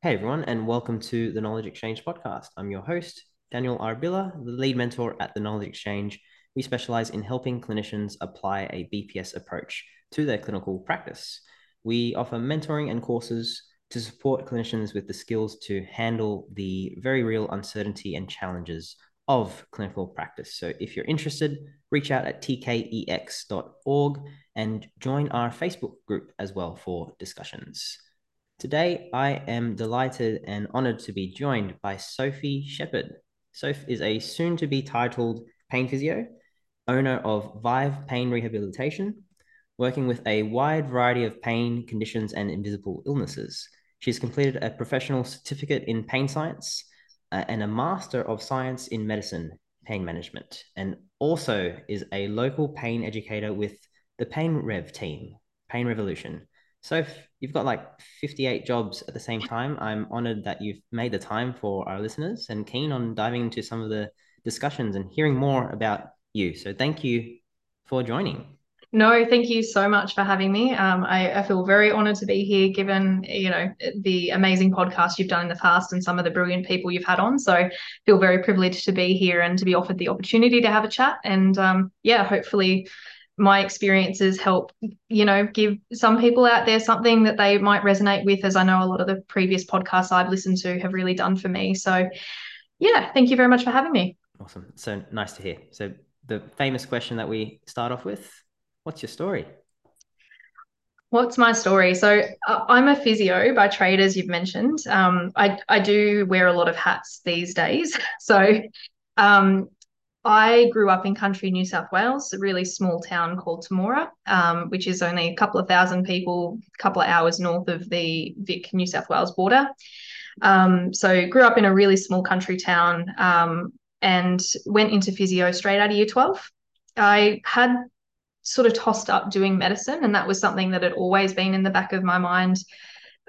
Hey everyone, and welcome to the Knowledge Exchange podcast. I'm your host, Daniel Arabilla, the lead mentor at the Knowledge Exchange. We specialize in helping clinicians apply a BPS approach to their clinical practice. We offer mentoring and courses to support clinicians with the skills to handle the very real uncertainty and challenges of clinical practice. So if you're interested, reach out at tkex.org and join our Facebook group as well for discussions. Today, I am delighted and honored to be joined by Sophie Shephard. Soph is a soon to be titled pain physio, owner of Vive Pain Rehabilitation, working with a wide variety of pain conditions and invisible illnesses. She's completed a professional certificate in pain science uh, and a master of science in medicine, pain management, and also is a local pain educator with the Pain Rev team, Pain Revolution. So you've got like 58 jobs at the same time. I'm honored that you've made the time for our listeners and keen on diving into some of the discussions and hearing more about you. So thank you for joining. No, thank you so much for having me. Um, I, I, feel very honored to be here, given you know the amazing podcast you've done in the past and some of the brilliant people you've had on. So I feel very privileged to be here and to be offered the opportunity to have a chat. And um, yeah, hopefully my experiences help you know give some people out there something that they might resonate with as i know a lot of the previous podcasts i've listened to have really done for me so yeah thank you very much for having me awesome so nice to hear so the famous question that we start off with what's your story What's my story? So uh, I'm a physio by trade, as you've mentioned. Um, I I do wear a lot of hats these days. So um, I grew up in country New South Wales, a really small town called Temora, um, which is only a couple of thousand people, a couple of hours north of the Vic New South Wales border. Um, so grew up in a really small country town um, and went into physio straight out of year 12. I had sort of tossed up doing medicine, and that was something that had always been in the back of my mind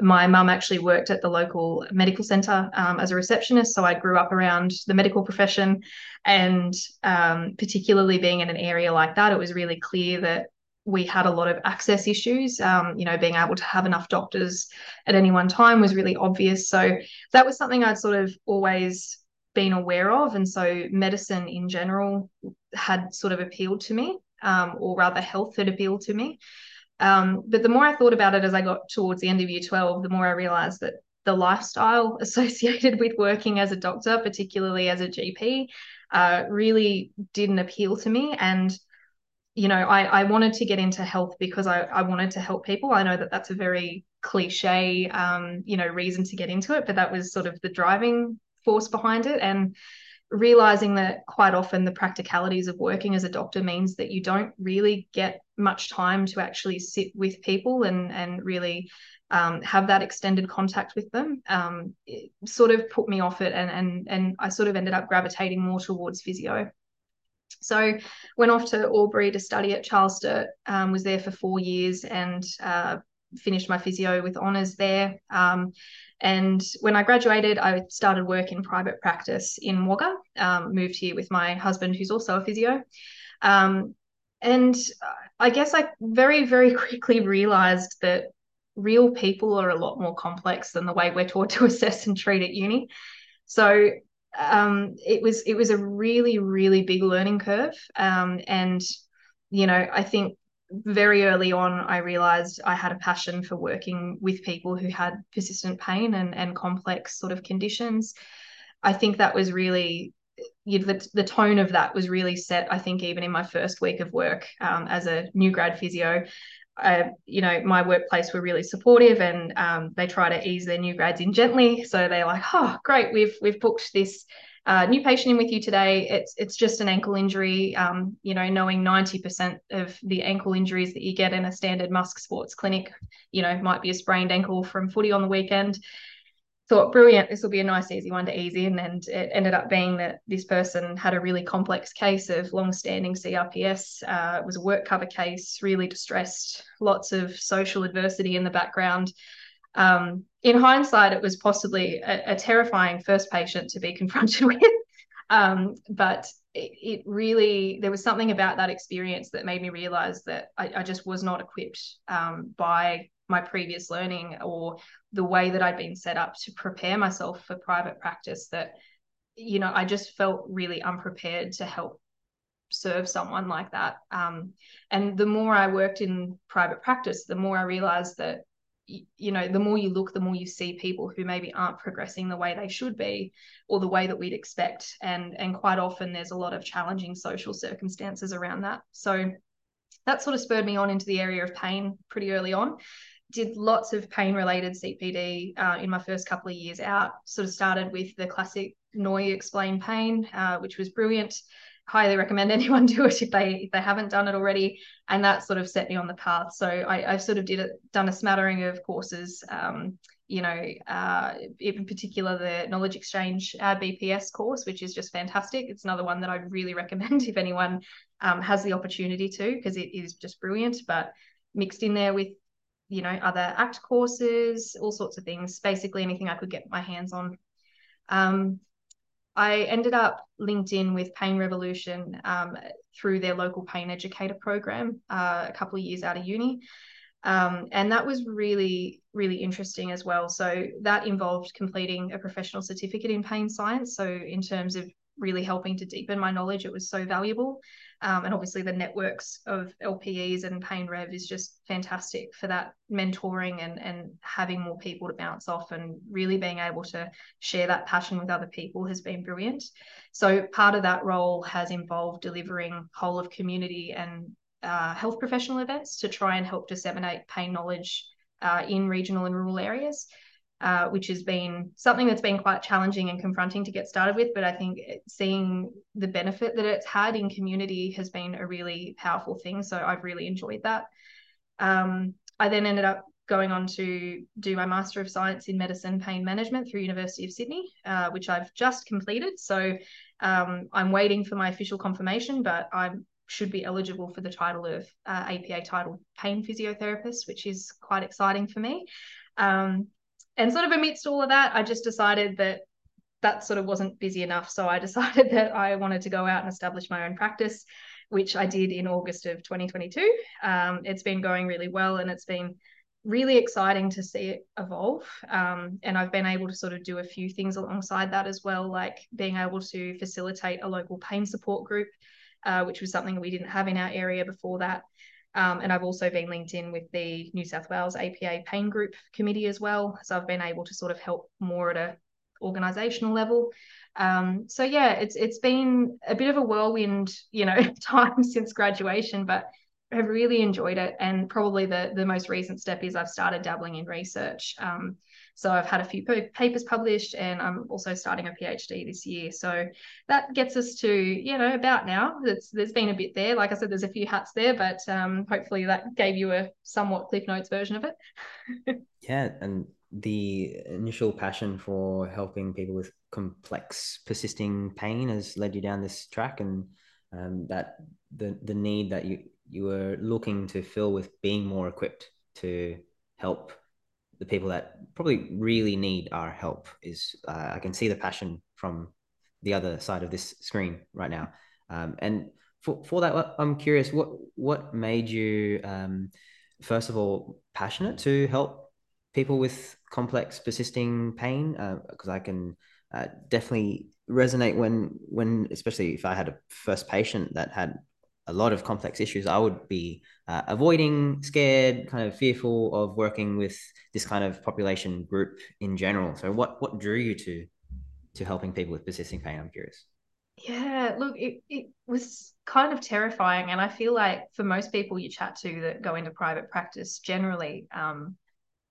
my mum actually worked at the local medical centre um, as a receptionist, so I grew up around the medical profession, and um, particularly being in an area like that, it was really clear that we had a lot of access issues. Um, you know, being able to have enough doctors at any one time was really obvious. So that was something I'd sort of always been aware of, and so medicine in general had sort of appealed to me, um, or rather, health had appealed to me. Um, but the more I thought about it as I got towards the end of year 12, the more I realized that the lifestyle associated with working as a doctor, particularly as a GP, uh, really didn't appeal to me. And, you know, I, I wanted to get into health because I, I wanted to help people. I know that that's a very cliche, um, you know, reason to get into it, but that was sort of the driving force behind it. And realizing that quite often the practicalities of working as a doctor means that you don't really get much time to actually sit with people and and really um, have that extended contact with them um, sort of put me off it and and and I sort of ended up gravitating more towards physio. So went off to Albury to study at Charles Sturt, um, was there for four years and uh, finished my physio with honours there. Um, and when I graduated, I started work in private practice in Wagga, um, moved here with my husband, who's also a physio. Um, and I guess I very, very quickly realized that real people are a lot more complex than the way we're taught to assess and treat at uni. So um, it was it was a really, really big learning curve. Um, and you know, I think very early on, I realized I had a passion for working with people who had persistent pain and, and complex sort of conditions. I think that was really you know, the, the tone of that was really set. I think even in my first week of work um, as a new grad physio, you know, my workplace were really supportive and um, they try to ease their new grads in gently. So they're like, oh, great, we've we've booked this uh, new patient in with you today. It's it's just an ankle injury. Um, you know, knowing 90% of the ankle injuries that you get in a standard Musk sports clinic, you know, might be a sprained ankle from footy on the weekend. Thought brilliant, this will be a nice, easy one to ease in. And it ended up being that this person had a really complex case of long-standing CRPS. Uh, it was a work cover case, really distressed, lots of social adversity in the background. Um, in hindsight, it was possibly a, a, terrifying first patient to be confronted with. Um, but it, it, really, there was something about that experience that made me realize that I, I just was not equipped um, by my previous learning or the way that I'd been set up to prepare myself for private practice that you know I just felt really unprepared to help serve someone like that um, and the more I worked in private practice the more I realized that you know the more you look the more you see people who maybe aren't progressing the way they should be or the way that we'd expect. And and quite often there's a lot of challenging social circumstances around that. So that sort of spurred me on into the area of pain pretty early on. Did lots of pain related cpd uh, in my first couple of years out. Sort of started with the classic NOI explain pain uh, which was brilliant highly recommend anyone do it if they if they haven't done it already. And that sort of set me on the path. So I, have sort of did it done a smattering of courses um, you know uh, in particular the knowledge exchange uh, bps course which is just fantastic. It's another one that i'd really recommend if anyone um, has the opportunity to because it is just brilliant but mixed in there with you know other act courses all sorts of things basically anything i could get my hands on. Um, I ended up linked in with Pain Revolution um, through their local pain educator program uh, a couple of years out of uni. Um, and that was really, really interesting as well. So that involved completing a professional certificate in pain science. So, in terms of really helping to deepen my knowledge, it was so valuable. Um, and obviously, the networks of LPEs and Pain Rev is just fantastic for that mentoring and, and having more people to bounce off and really being able to share that passion with other people has been brilliant. So, part of that role has involved delivering whole of community and uh, health professional events to try and help disseminate pain knowledge uh, in regional and rural areas uh, which has been something that's been quite challenging and confronting to get started with. But I think seeing the benefit that it's had in community has been a really powerful thing. So I've really enjoyed that. Um, I then ended up going on to do my Master of Science in Medicine Pain Management through University of Sydney, uh, which I've just completed. So um, I'm waiting for my official confirmation, but I should be eligible for the title of uh, APA title pain physiotherapist, which is quite exciting for me. Um, and sort of amidst all of that, I just decided that that sort of wasn't busy enough. So I decided that I wanted to go out and establish my own practice, which I did in August of 2022. Um, it's been going really well and it's been really exciting to see it evolve. Um, and I've been able to sort of do a few things alongside that as well, like being able to facilitate a local pain support group, uh, which was something we didn't have in our area before that. Um, and I've also been linked in with the New South Wales APA Pain Group Committee as well. So I've been able to sort of help more at a organizational level. Um, so yeah, it's it's been a bit of a whirlwind, you know, time since graduation, but I've really enjoyed it. And probably the the most recent step is I've started dabbling in research. Um, so I've had a few papers published and I'm also starting a PhD this year. So that gets us to, you know, about now. It's, there's been a bit there. Like I said, there's a few hats there, but um, hopefully that gave you a somewhat Cliff Notes version of it. yeah. And the initial passion for helping people with complex persisting pain has led you down this track and um, that the the need that you you were looking to fill with being more equipped to help the people that probably really need our help is uh, I can see the passion from the other side of this screen right now. Um, and for, for that, I'm curious, what, what made you, um, first of all, passionate to help people with complex persisting pain? Because uh, I can uh, definitely resonate when, when, especially if I had a first patient that had a lot of complex issues, I would be uh, avoiding, scared, kind of fearful of working with this kind of population group in general. So, what what drew you to to helping people with persisting pain? I'm curious. Yeah, look, it, it was kind of terrifying. And I feel like for most people you chat to that go into private practice, generally, um,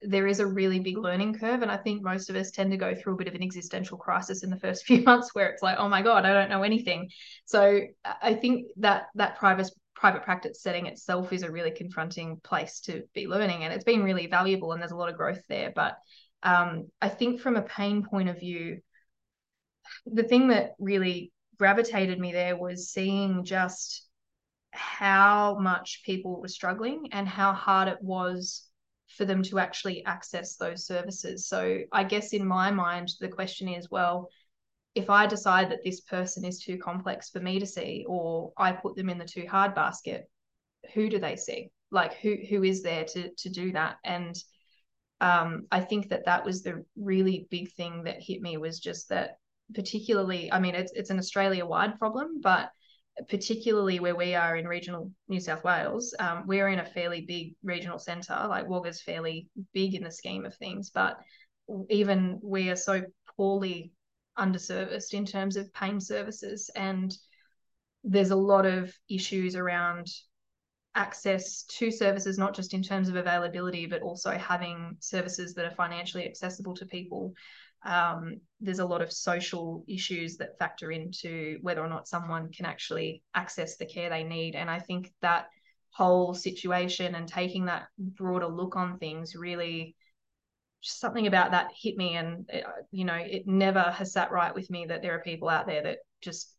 there is a really big learning curve. And I think most of us tend to go through a bit of an existential crisis in the first few months where it's like, oh my God, I don't know anything. So I think that that private private practice setting itself is a really confronting place to be learning. And it's been really valuable and there's a lot of growth there. But um, I think from a pain point of view, the thing that really gravitated me there was seeing just how much people were struggling and how hard it was for them to actually access those services. So I guess in my mind, the question is, well, if I decide that this person is too complex for me to see, or I put them in the too hard basket, who do they see? Like who who is there to to do that? And um, I think that that was the really big thing that hit me was just that particularly, I mean, it's, it's an Australia wide problem, but particularly where we are in regional New South Wales, um, we're in a fairly big regional centre. Like Wagga's fairly big in the scheme of things, but even we are so poorly underserviced in terms of pain services, and there's a lot of issues around access to services, not just in terms of availability, but also having services that are financially accessible to people. Um, there's a lot of social issues that factor into whether or not someone can actually access the care they need. And I think that whole situation and taking that broader look on things really something about that hit me and it, you know it never has sat right with me that there are people out there that just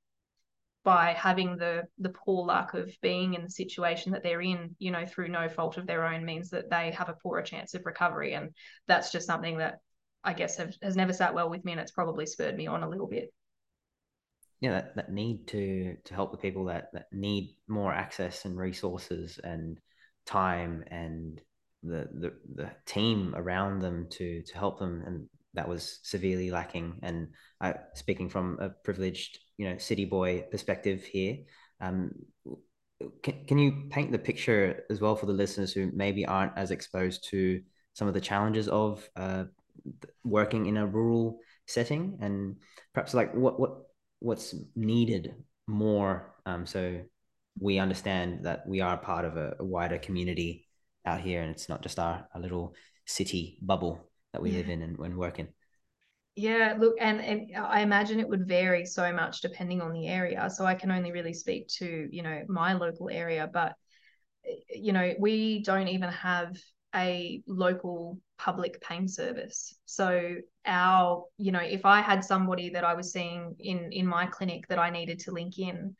by having the the poor luck of being in the situation that they're in you know through no fault of their own means that they have a poorer chance of recovery and that's just something that i guess have, has never sat well with me and it's probably spurred me on a little bit. Yeah that, that need to to help the people that that need more access and resources and time and the the, the team around them to to help them and that was severely lacking. And I, speaking from a privileged you know city boy perspective here um, can, can you paint the picture as well for the listeners who maybe aren't as exposed to some of the challenges of uh, working in a rural setting and perhaps like what what what's needed more um, so we understand that we are part of a, a, wider community out here and it's not just our, our little city bubble that we yeah. live in and, and work in yeah, look, and, and I imagine it would vary so much depending on the area. So I can only really speak to, you know, my local area, but you know, we don't even have a local public pain service. So our, you know, if I had somebody that I was seeing in in my clinic that I needed to link in,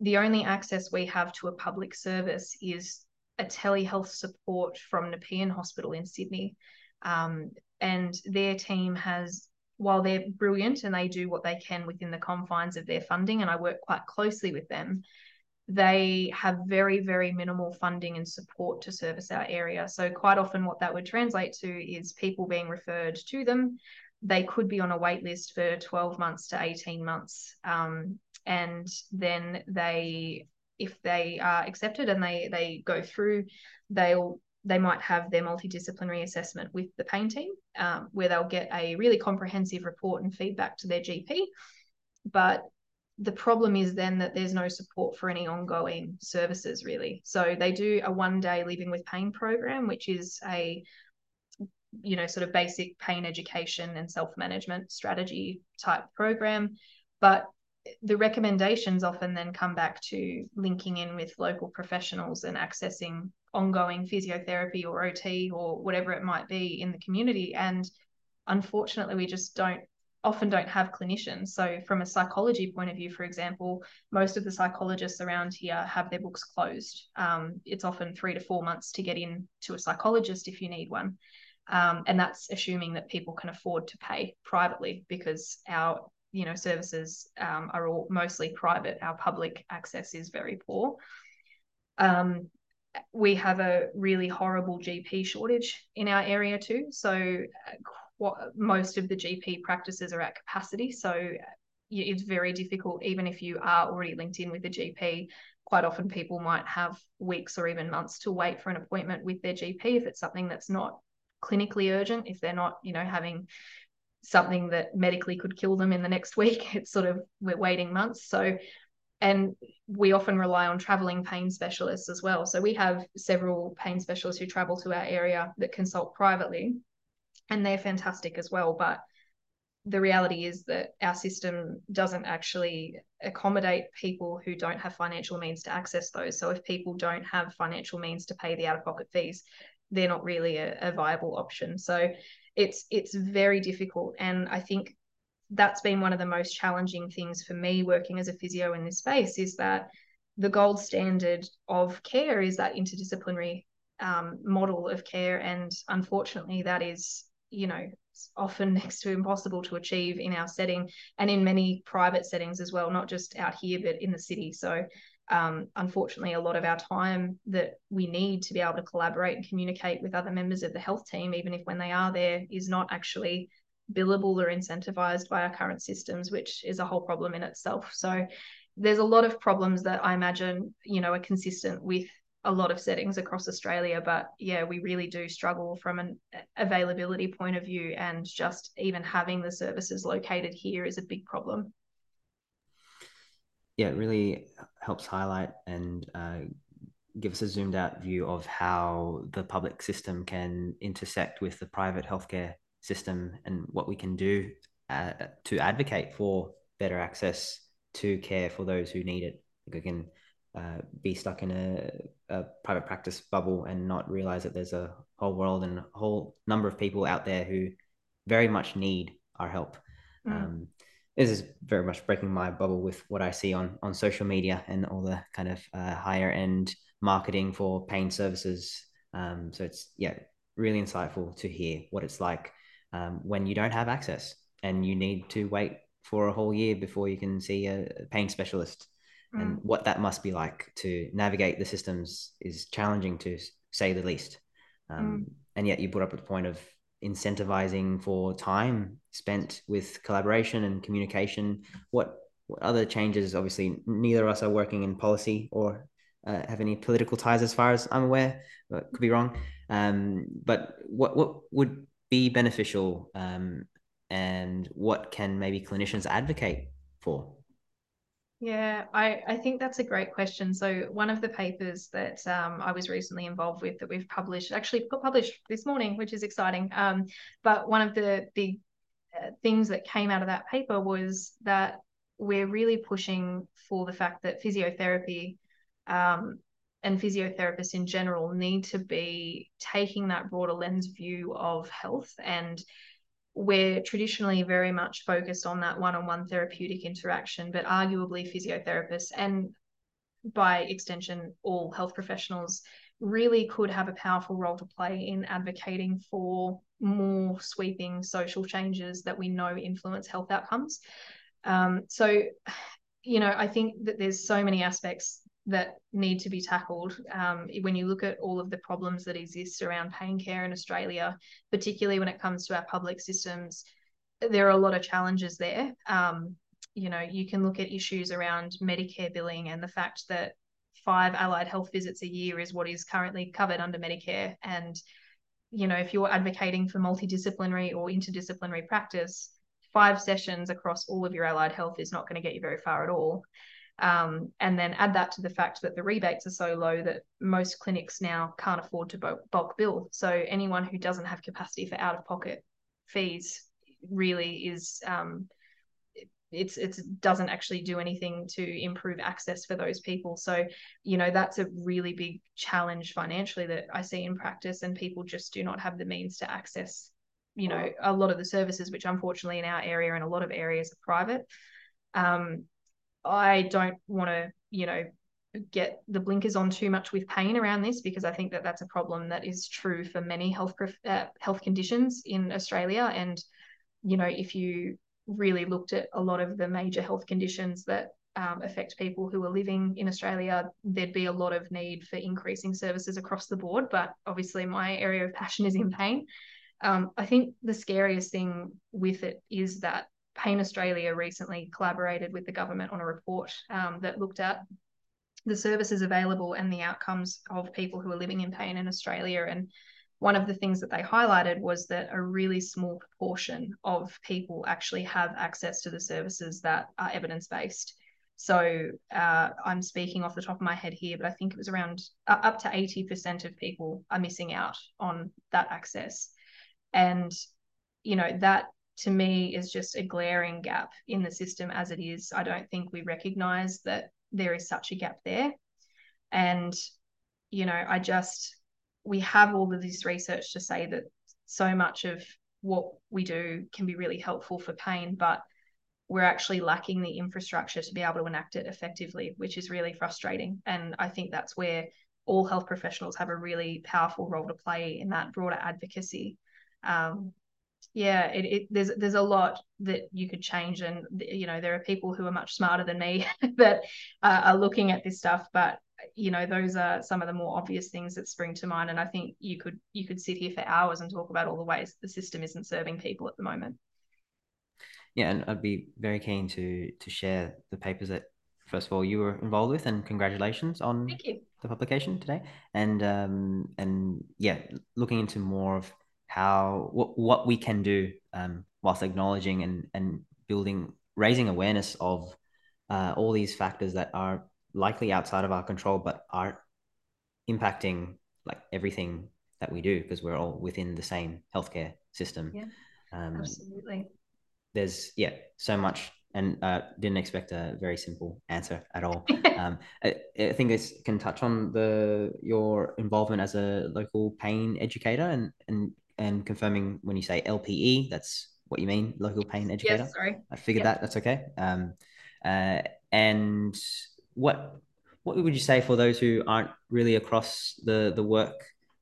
the only access we have to a public service is a telehealth support from Nepean Hospital in Sydney. Um, and their team has while they're brilliant and they do what they can within the confines of their funding, and I work quite closely with them, they have very, very minimal funding and support to service our area. So, quite often, what that would translate to is people being referred to them. They could be on a wait list for 12 months to 18 months. Um, and then they, if they are accepted and they, they go through, they'll they might have their multidisciplinary assessment with the pain team, um, where they'll get a really comprehensive report and feedback to their GP. But the problem is then that there's no support for any ongoing services, really. So they do a one day living with pain program, which is a you know sort of basic pain education and self management strategy type program but the recommendations often then come back to linking in with local professionals and accessing ongoing physiotherapy or OT or whatever it might be in the community. And unfortunately, we just don't often don't have clinicians. So, from a psychology point of view, for example, most of the psychologists around here have their books closed. Um, it's often three to four months to get in to a psychologist if you need one. Um, and that's assuming that people can afford to pay privately because our you know services um, are all mostly private. Our public access is very poor. Um, we have a really horrible GP shortage in our area too. So what, most of the GP practices are at capacity. So it's very difficult, even if you are already linked in with a GP. Quite often, people might have weeks or even months to wait for an appointment with their GP if it's something that's not clinically urgent. If they're not, you know, having something that medically could kill them in the next week, it's sort of we're waiting months. So and we often rely on traveling pain specialists as well. So we have several pain specialists who travel to our area that consult privately, and they're fantastic as well. But the reality is that our system doesn't actually accommodate people who don't have financial means to access those. So if people don't have financial means to pay the out of pocket fees, they're not really a, a viable option. So it's it's very difficult. And I think that's been one of the most challenging things for me working as a physio in this space is that the gold standard of care is that interdisciplinary um, model of care and unfortunately that is you know often next to impossible to achieve in our setting and in many private settings as well not just out here but in the city so um, unfortunately, a lot of our time that we need to be able to collaborate and communicate with other members of the health team, even if when they are there, is not actually billable or incentivized by our current systems, which is a whole problem in itself. So there's a lot of problems that I imagine, you know, are consistent with a lot of settings across Australia. But yeah, we really do struggle from an availability point of view, and just even having the services located here is a big problem. Yeah, it really helps highlight and uh, give us a zoomed out view of how the public system can intersect with the private healthcare system and what we can do uh, to advocate for better access to care for those who need it. we can uh, be stuck in a, a, private practice bubble and not realize that there's a whole world and a whole number of people out there who very much need our help. Mm. Um, this is very much breaking my bubble with what I see on on social media and all the kind of uh, higher end marketing for pain services. Um, so it's yeah, really insightful to hear what it's like um, when you don't have access and you need to wait for a whole year before you can see a pain specialist. Mm. And what that must be like to navigate the systems is challenging to say the least. Um, mm. And yet you put up a point of incentivizing for time spent with collaboration and communication. What, what other changes? Obviously, neither of us are working in policy or uh, have any political ties, as far as I'm aware. But could be wrong. Um, but what what would be beneficial um, and what can maybe clinicians advocate for? Yeah, I, I think that's a great question. So one of the papers that um, I was recently involved with that we've published, actually got published this morning, which is exciting. Um, but one of the big uh, things that came out of that paper was that we're really pushing for the fact that physiotherapy um, and physiotherapists in general need to be taking that broader lens view of health and we're traditionally very much focused on that one-on-one therapeutic interaction but arguably physiotherapists and by extension all health professionals really could have a powerful role to play in advocating for more sweeping social changes that we know influence health outcomes. Um, so you know i think that there's so many aspects that need to be tackled. Um, when you look at all of the problems that exist around pain care in Australia, particularly when it comes to our public systems, there are a lot of challenges there. Um, you know, you can look at issues around Medicare billing and the fact that five allied health visits a year is what is currently covered under Medicare. And, you know, if you're advocating for multidisciplinary or interdisciplinary practice, five sessions across all of your allied health is not going to get you very far at all. Um, and then add that to the fact that the rebates are so low that most clinics now can't afford to bulk, bill. So anyone who doesn't have capacity for out of pocket fees really is um, it's it doesn't actually do anything to improve access for those people so you know that's a really big challenge financially that i see in practice and people just do not have the means to access you know a lot of the services which unfortunately in our area and a lot of areas are private um, I don't want to, you know, get the blinkers on too much with pain around this because I think that that's a problem that is true for many health uh, health conditions in Australia. And you know, if you really looked at a lot of the major health conditions that um, affect people who are living in Australia, there'd be a lot of need for increasing services across the board. But obviously, my area of passion is in pain. Um, I think the scariest thing with it is that Pain Australia recently collaborated with the government on a report um, that looked at the services available and the outcomes of people who are living in pain in Australia. And one of the things that they highlighted was that a really small proportion of people actually have access to the services that are evidence based. So uh, I'm speaking off the top of my head here, but I think it was around uh, up to 80% of people are missing out on that access. And, you know, that to me is just a glaring gap in the system as it is. I don't think we recognize that there is such a gap there. And, you know, I just, we have all of this research to say that so much of what we do can be really helpful for pain, but we're actually lacking the infrastructure to be able to enact it effectively, which is really frustrating. And I think that's where all health professionals have a really powerful role to play in that broader advocacy. Um, yeah it, it, there's there's a lot that you could change and you know there are people who are much smarter than me that uh, are looking at this stuff but you know those are some of the more obvious things that spring to mind and i think you could you could sit here for hours and talk about all the ways the system isn't serving people at the moment. Yeah and i'd be very keen to to share the papers that first of all you were involved with and congratulations on the publication today. And um and yeah looking into more of how what, what we can do um, whilst acknowledging and and building raising awareness of uh, all these factors that are likely outside of our control but are impacting like everything that we do because we're all within the same healthcare system yeah um, absolutely there's yeah so much and uh, didn't expect a very simple answer at all. um, I, I, think this can touch on the your involvement as a local pain educator and and and confirming when you say LPE, that's what you mean, local pain educator. Yes, sorry. I figured yep. that. That's okay. Um, uh, and what what would you say for those who aren't really across the the work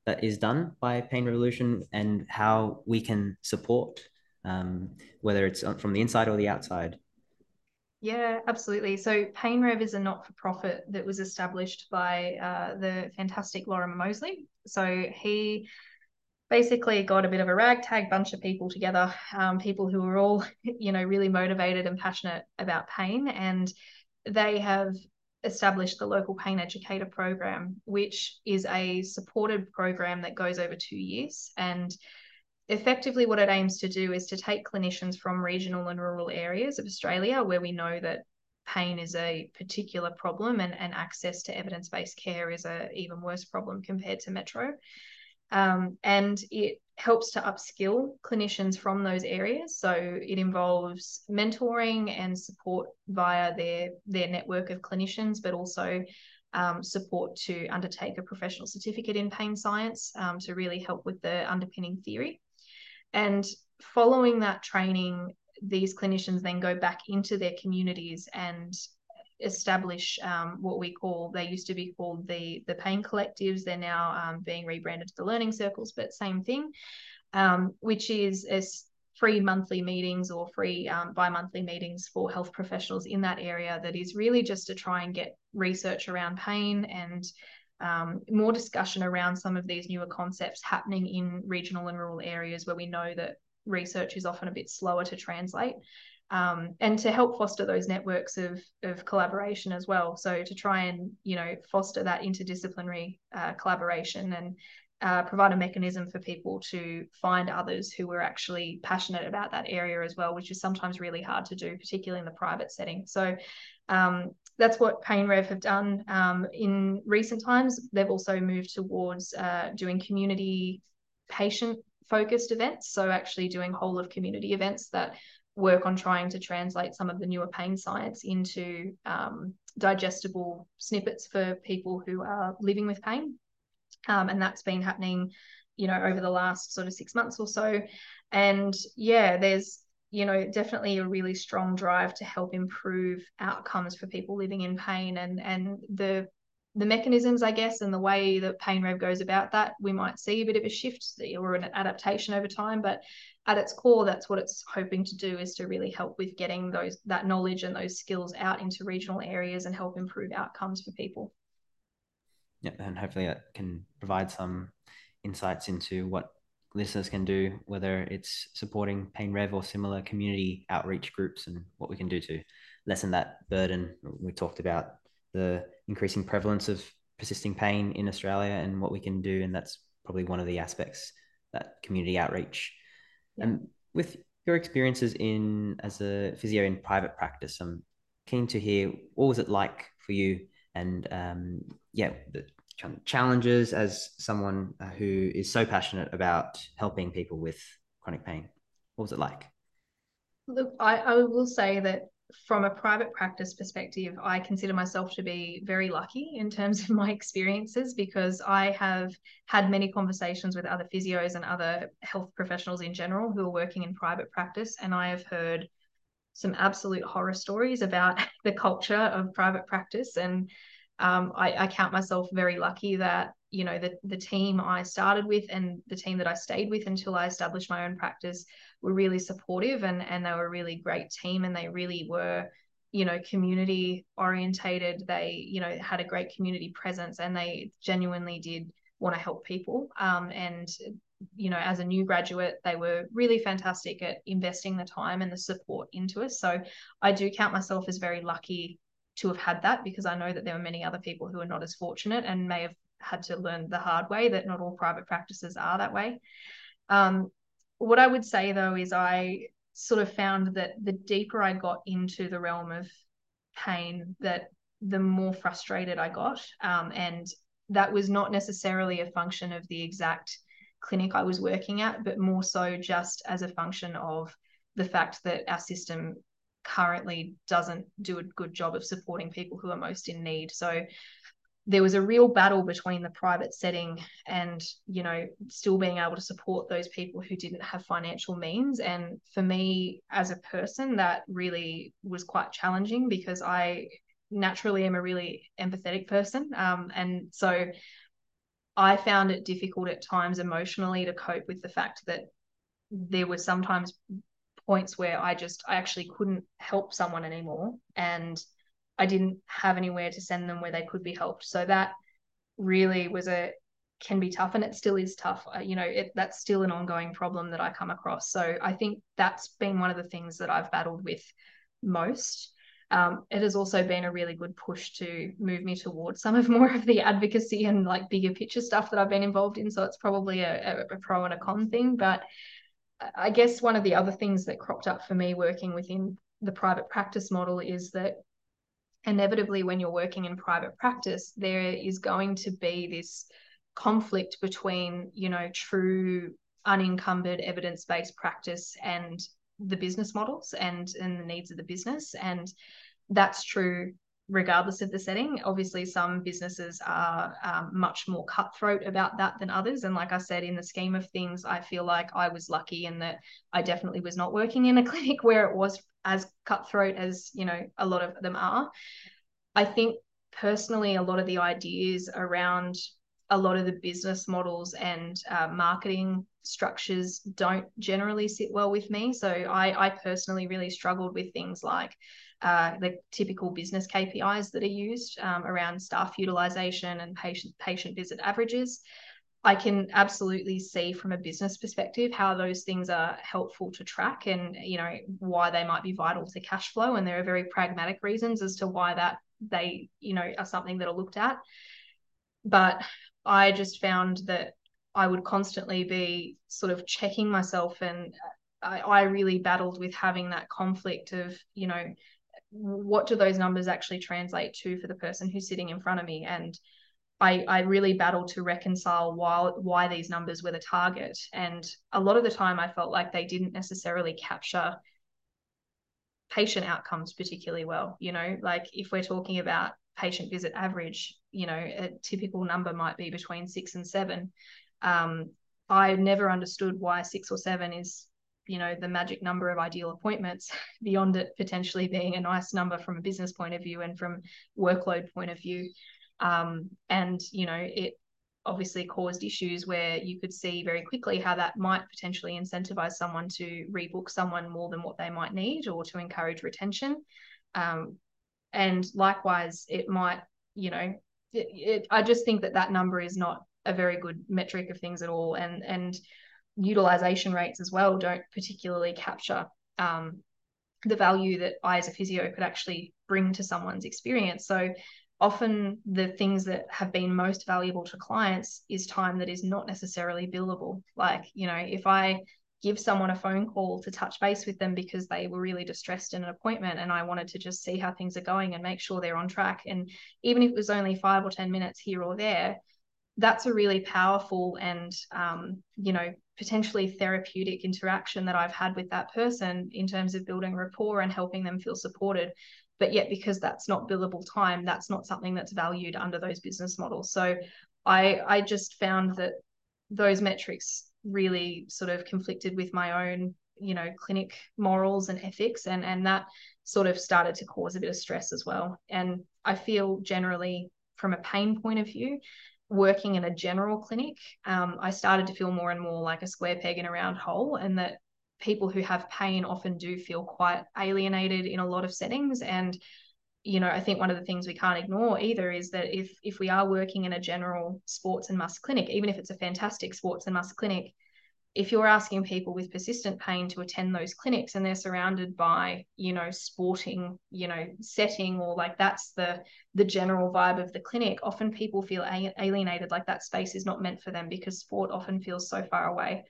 that is done by Pain Revolution and how we can support, um, whether it's from the inside or the outside? Yeah, absolutely. So PainRev is a not-for-profit that was established by uh, the fantastic Lorimer Moseley. So he basically got a bit of a ragtag bunch of people together, um, people who were all, you know, really motivated and passionate about pain. And they have established the local pain educator program, which is a supported program that goes over two years. And effectively, what it aims to do is to take clinicians from regional and rural areas of Australia where we know that pain is a particular problem and, and access to evidence-based care is a even worse problem compared to metro um, and it helps to upskill clinicians from those areas. So it involves mentoring and support via their their network of clinicians, but also um, support to undertake a professional certificate in pain science um, to really help with the underpinning theory. And following that training, these clinicians then go back into their communities and establish um, what we call they used to be called the the pain collectives. They're now um, being rebranded to the learning circles but same thing um, which is as free monthly meetings or free um, bi-monthly meetings for health professionals in that area that is really just to try and get research around pain and um, more discussion around some of these newer concepts happening in regional and rural areas where we know that research is often a bit slower to translate um, and to help foster those networks of, of collaboration as well. So to try and you know foster that interdisciplinary uh, collaboration and uh, provide a mechanism for people to find others who are actually passionate about that area as well, which is sometimes really hard to do, particularly in the private setting. So um, that's what PainRev have done um, in recent times. They've also moved towards uh, doing community patient focused events. So actually doing whole of community events that work on trying to translate some of the newer pain science into um, digestible snippets for people who are living with pain. Um, and that's been happening, you know, over the last sort of six months or so. And yeah, there's, you know, definitely a really strong drive to help improve outcomes for people living in pain and and the the mechanisms, I guess, and the way that PainRev goes about that, we might see a bit of a shift or an adaptation over time. But at its core, that's what it's hoping to do is to really help with getting those that knowledge and those skills out into regional areas and help improve outcomes for people. Yeah, and hopefully that can provide some insights into what listeners can do, whether it's supporting PainRev or similar community outreach groups, and what we can do to lessen that burden. We talked about the increasing prevalence of persisting pain in Australia and what we can do. And that's probably one of the aspects that community outreach. Yeah. And with your experiences in as a physio in private practice, I'm keen to hear what was it like for you and um, yeah, the challenges as someone uh, who is so passionate about helping people with chronic pain. What was it like? Look, I, I will say that from a private practice perspective, I consider myself to be very lucky in terms of my experiences because I have had many conversations with other physios and other health professionals in general who are working in private practice. And I have heard some absolute horror stories about the culture of private practice. And um, I, I count myself very lucky that you know the the team I started with and the team that I stayed with until I established my own practice were really supportive and and they were a really great team and they really were you know community orientated. They you know had a great community presence and they genuinely did want to help people. Um, and you know as a new graduate they were really fantastic at investing the time and the support into us. So i do count myself as very lucky to have had that because i know that there were many other people who are not as fortunate and may have had to learn the hard way that not all private practices are that way. Um, what i would say though is i sort of found that the deeper i got into the realm of pain that the more frustrated i got um, and that was not necessarily a function of the exact clinic I was working at, but more so just as a function of the fact that our system currently doesn't do a good job of supporting people who are most in need. So there was a real battle between the private setting and you know still being able to support those people who didn't have financial means and for me as a person that really was quite challenging because i naturally am a really empathetic person um, and so I found it difficult at times emotionally to cope with the fact that there were sometimes points where I just I actually couldn't help someone anymore and I didn't have anywhere to send them where they could be helped. So that really was a can be tough and it still is tough. Uh, you know, it, that's still an ongoing problem that I come across. So I think that's been one of the things that I've battled with most um, it has also been a really good push to move me towards some of more of the advocacy and like bigger picture stuff that I've been involved in. So it's probably a, a pro and a con thing. But I guess one of the other things that cropped up for me working within the private practice model is that inevitably when you're working in private practice, there is going to be this conflict between, you know, true unencumbered evidence-based practice and the business models and and the needs of the business. And that's true regardless of the setting obviously some businesses are um, much more cutthroat about that than others and like i said in the scheme of things i feel like i was lucky in that i definitely was not working in a clinic where it was as cutthroat as you know a lot of them are i think personally a lot of the ideas around a lot of the business models and uh, marketing structures don't generally sit well with me. So I, I personally really struggled with things like uh, the typical business KPIs that are used um, around staff utilization and patient patient visit averages. I can absolutely see from a business perspective how those things are helpful to track and you know why they might be vital to cash flow and there are very pragmatic reasons as to why that they you know are something that are looked at but I just found that I would constantly be sort of checking myself and I, I really battled with having that conflict of, you know, what do those numbers actually translate to for the person who's sitting in front of me? And I, I really battled to reconcile why why these numbers were the target. And a lot of the time I felt like they didn't necessarily capture patient outcomes particularly well. You know, like if we're talking about patient visit average, you know, a typical number might be between six and seven. Um, I never understood why six or seven is, you know, the magic number of ideal appointments beyond it potentially being a nice number from a business point of view and from workload point of view. Um, and, you know, it obviously caused issues where you could see very quickly how that might potentially incentivize someone to rebook someone more than what they might need or to encourage retention. Um, and likewise, it might, you know, it, it, I just think that that number is not a very good metric of things at all, and and utilization rates as well don't particularly capture um, the value that I as a physio could actually bring to someone's experience. So often the things that have been most valuable to clients is time that is not necessarily billable. Like, you know, if I give someone a phone call to touch base with them because they were really distressed in an appointment and I wanted to just see how things are going and make sure they're on track. And even if it was only five or 10 minutes here or there, that's a really powerful and, um, you know, potentially therapeutic interaction that I've had with that person in terms of building rapport and helping them feel supported. But yet, because that's not billable time, that's not something that's valued under those business models. So I, I just found that those metrics really sort of conflicted with my own you know clinic morals and ethics and and that sort of started to cause a bit of stress as well and i feel generally from a pain point of view, working in a general clinic, um, I started to feel more and more like a square peg in a round hole, and that people who have pain often do feel quite alienated in a lot of settings. And you know, I think one of the things we can't ignore either is that if if we are working in a general sports and muscle clinic, even if it's a fantastic sports and muscle clinic, if you're asking people with persistent pain to attend those clinics and they're surrounded by you know sporting you know setting or like that's the the general vibe of the clinic often people feel alienated like that space is not meant for them because sport often feels so far away.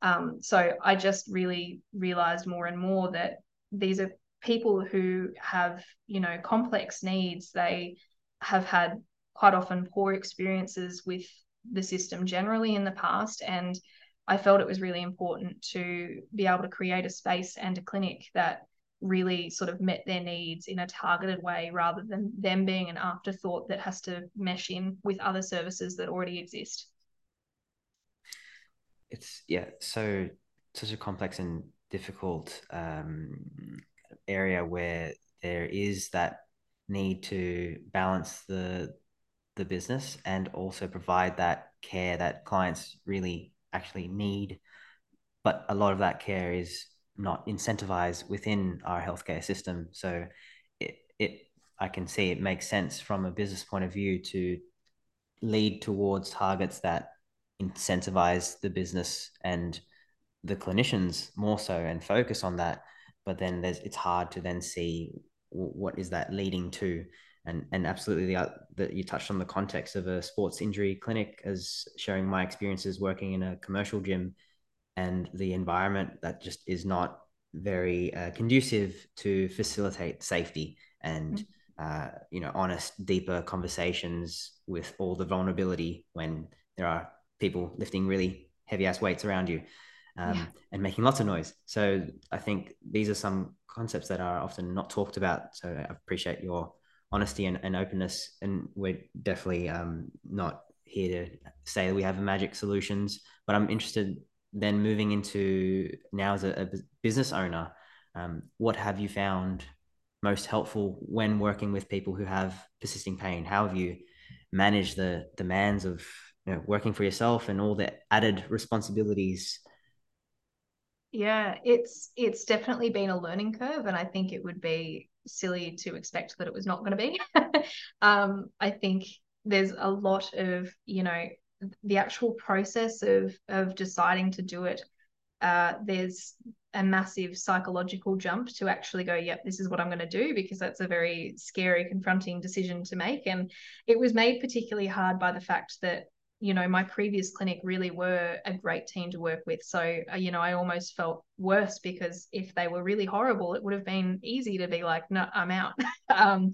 Um, so i just really realized more and more that these are people who have you know complex needs. They have had quite often poor experiences with the system generally in the past and I felt it was really important to be able to create a space and a clinic that really sort of met their needs in a targeted way rather than them being an afterthought that has to mesh in with other services that already exist. It's yeah, so such a complex and difficult um, area where there is that need to balance the the business and also provide that care that clients really actually need, but a lot of that care is not incentivized within our healthcare system. So it, it I can see it makes sense from a business point of view to lead towards targets that incentivize the business and the clinicians more so and focus on that but then there's it's hard to then see what is that leading to and and absolutely the, that you touched on the context of a sports injury clinic as sharing my experiences working in a commercial gym and the environment that just is not very uh, conducive to facilitate safety and mm-hmm. uh, you know honest deeper conversations with all the vulnerability when there are people lifting really heavy ass weights around you um, yeah. and making lots of noise so i think these are some concepts that are often not talked about so i appreciate your honesty and, and openness. And we're definitely um, not here to say that we have magic solutions, but I'm interested then moving into now as a, a business owner. Um, what have you found most helpful when working with people who have persisting pain? How have you managed the demands of you know, working for yourself and all the added responsibilities? Yeah, it's it's definitely been a learning curve, and I think it would be silly to expect that it was not going to be. um, I think there's a lot of, you know, the actual process of of deciding to do it. Uh, there's a massive psychological jump to actually go, yep, this is what I'm going to do, because that's a very scary, confronting decision to make. And it was made particularly hard by the fact that you know my previous clinic really were a great team to work with so uh, you know i almost felt worse because if they were really horrible it would have been easy to be like no i'm out. Um,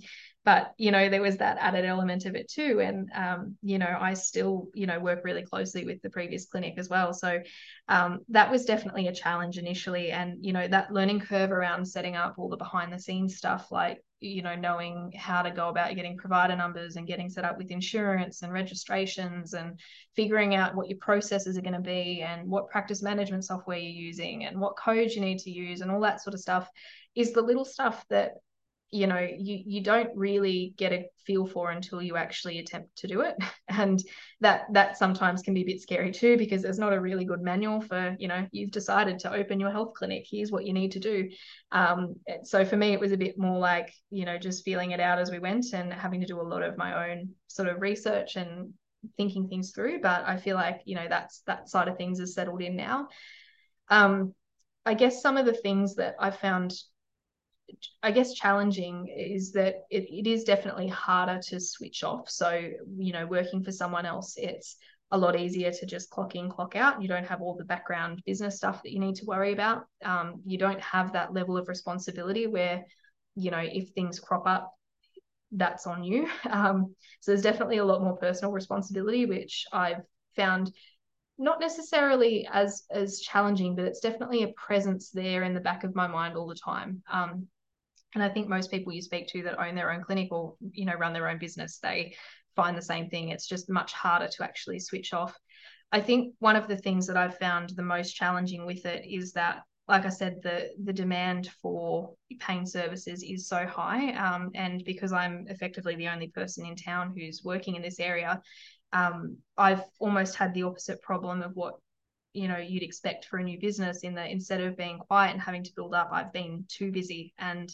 but you know there was that added element of it too. And um, you know i still you know work really closely with the previous clinic as well. So um, that was definitely a challenge initially. And you know that learning curve around setting up all the behind the scenes stuff like you know knowing how to go about getting provider numbers and getting set up with insurance and registrations and figuring out what your processes are going to be and what practice management software you're using and what codes you need to use and all that sort of stuff is the little stuff that you know you you don't really get a feel for until you actually attempt to do it. And that that sometimes can be a bit scary too because there's not a really good manual for you know you've decided to open your health clinic. Here's what you need to do. Um, so for me it was a bit more like you know just feeling it out as we went and having to do a lot of my own sort of research and thinking things through. But i feel like you know that's that side of things is settled in now. Um, i guess some of the things that i found I guess challenging is that it, it is definitely harder to switch off. So, you know, working for someone else, it's a lot easier to just clock in, clock out. You don't have all the background business stuff that you need to worry about. Um, you don't have that level of responsibility where, you know, if things crop up, that's on you. Um, so there's definitely a lot more personal responsibility, which I've found not necessarily as as challenging, but it's definitely a presence there in the back of my mind all the time. Um, and I think most people you speak to that own their own clinic or, you know, run their own business, they find the same thing. It's just much harder to actually switch off. I think one of the things that I've found the most challenging with it is that like I said, the the demand for pain services is so high, um, and because I'm effectively the only person in town who's working in this area, um, I've almost had the opposite problem of what you know you'd expect for a new business. In that instead of being quiet and having to build up, I've been too busy, and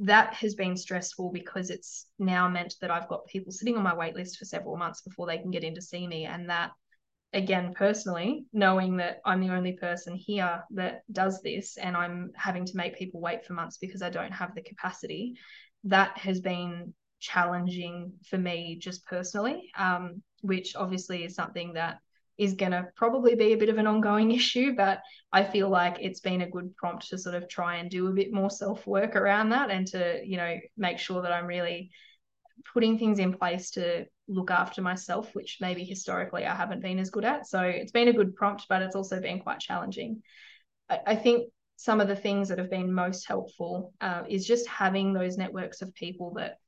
that has been stressful because it's now meant that I've got people sitting on my wait list for several months before they can get in to see me, and that again personally knowing that i'm the only person here that does this and i'm having to make people wait for months because i don't have the capacity that has been challenging for me just personally um, which obviously is something that is going to probably be a bit of an ongoing issue but i feel like it's been a good prompt to sort of try and do a bit more self work around that and to you know make sure that i'm really putting things in place to look after myself, which maybe historically I haven't been as good at. So it's been a good prompt, but it's also been quite challenging. I, I think some of the things that have been most helpful uh, is just having those networks of people that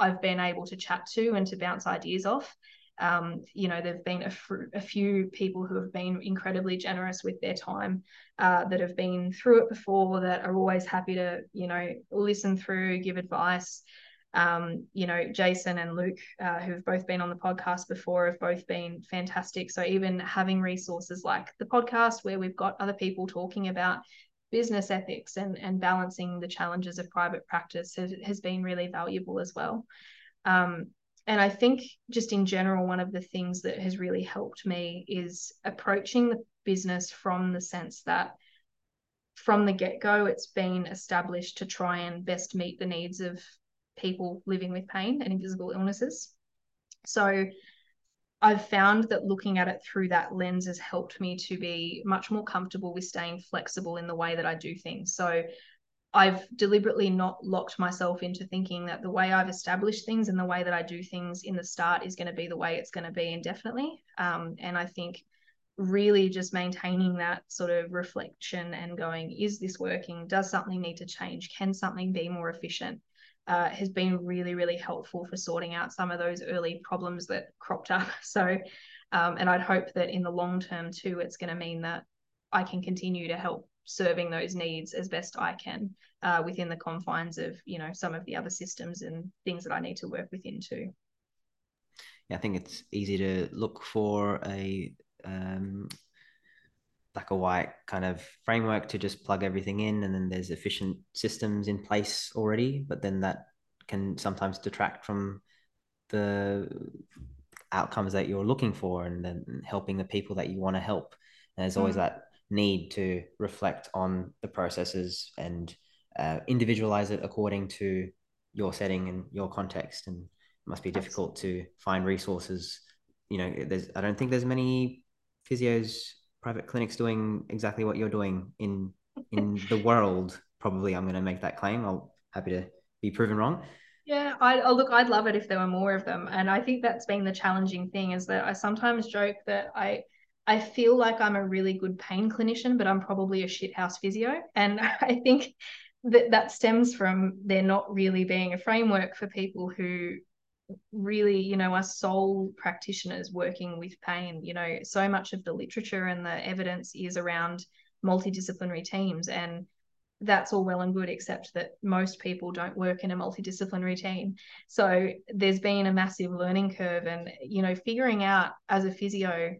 I've been able to chat to and to bounce ideas off. Um, you know, there've been a, fr- a, few people who have been incredibly generous with their time, uh, that have been through it before, that are always happy to, you know, listen through, give advice. Um, you know, Jason and Luke, uh, who've both been on the podcast before, have both been fantastic. So even having resources like the podcast, where we've got other people talking about business ethics and and balancing the challenges of private practice has, has been really valuable as well. Um, and I think just in general, one of the things that has really helped me is approaching the business from the sense that from the get go, it's been established to try and best meet the needs of people living with pain and invisible illnesses. So I've found that looking at it through that lens has helped me to be much more comfortable with staying flexible in the way that I do things. So I've deliberately not locked myself into thinking that the way I've established things and the way that I do things in the start is going to be the way it's going to be indefinitely. Um, and I think really just maintaining that sort of reflection and going, is this working? Does something need to change? Can something be more efficient? uh, has been really, really helpful for sorting out some of those early problems that cropped up. So, um, and I'd hope that in the long term too, it's going to mean that I can continue to help serving those needs as best I can uh, within the confines of, you know, some of the other systems and things that I need to work within too. Yeah, I think it's easy to look for a um, black or white kind of framework to just plug everything in and then there's efficient systems in place already but then that can sometimes detract from the outcomes that you're looking for and then helping the people that you want to help and there's always mm. that need to reflect on the processes and uh, individualize it according to your setting and your context and it must be difficult to find resources you know there's i don't think there's many physios private clinics doing exactly what you're doing in in the world. Probably, I'm going to make that claim. I'll happy to be proven wrong. Yeah, I oh, look. I'd love it if there were more of them, and I think that's been the challenging thing is that I sometimes joke that I I feel like I'm a really good pain clinician, but I'm probably a shithouse physio, and I think that that stems from there not really being a framework for people who really, you know, are sole practitioners working with pain. You know, so much of the literature and the evidence is around multidisciplinary teams. And that's all well and good, except that most people don't work in a multidisciplinary team. So there's been a massive learning curve. And, you know, figuring out as a physio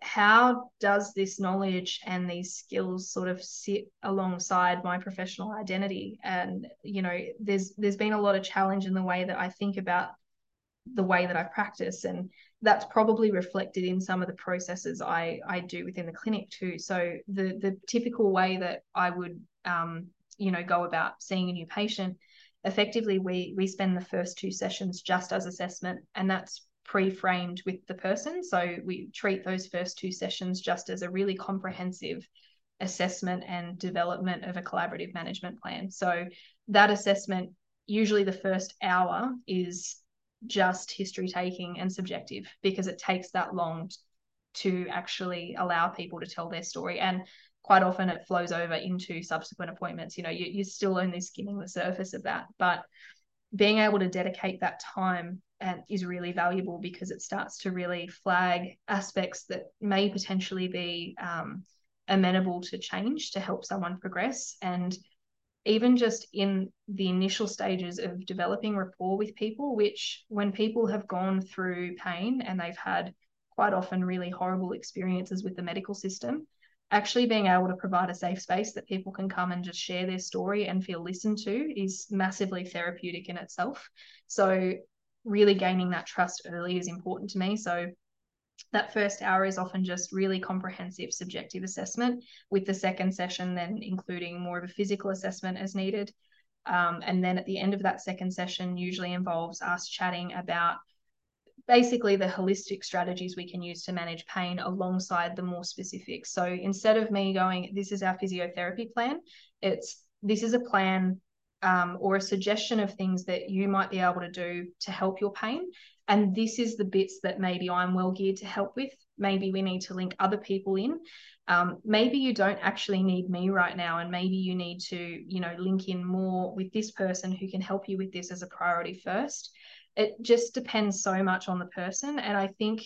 how does this knowledge and these skills sort of sit alongside my professional identity? And you know there's there's been a lot of challenge in the way that i think about the way that i practice and that's probably reflected in some of the processes i i do within the clinic too. So the the typical way that i would um, you know go about seeing a new patient effectively we we spend the first two sessions just as assessment and that's pre-framed with the person. So we treat those first two sessions just as a really comprehensive assessment and development of a collaborative management plan. So that assessment, usually the first hour is just history taking and subjective because it takes that long to actually allow people to tell their story. And quite often it flows over into subsequent appointments. You know, you, you're still only skimming the surface of that. But being able to dedicate that time and is really valuable because it starts to really flag aspects that may potentially be um, amenable to change to help someone progress and even just in the initial stages of developing rapport with people, which when people have gone through pain and they've had quite often really horrible experiences with the medical system, actually being able to provide a safe space that people can come and just share their story and feel listened to is massively therapeutic in itself. So, really gaining that trust early is important to me. So, that first hour is often just really comprehensive subjective assessment, with the second session then including more of a physical assessment as needed. Um, and then at the end of that second session, usually involves us chatting about basically the holistic strategies we can use to manage pain alongside the more specific. So instead of me going, this is our physiotherapy plan, it's this is a plan um, or a suggestion of things that you might be able to do to help your pain. And this is the bits that maybe I'm well geared to help with. Maybe we need to link other people in. Um, maybe you don't actually need me right now, and maybe you need to, you know, link in more with this person who can help you with this as a priority first. It just depends so much on the person, and I think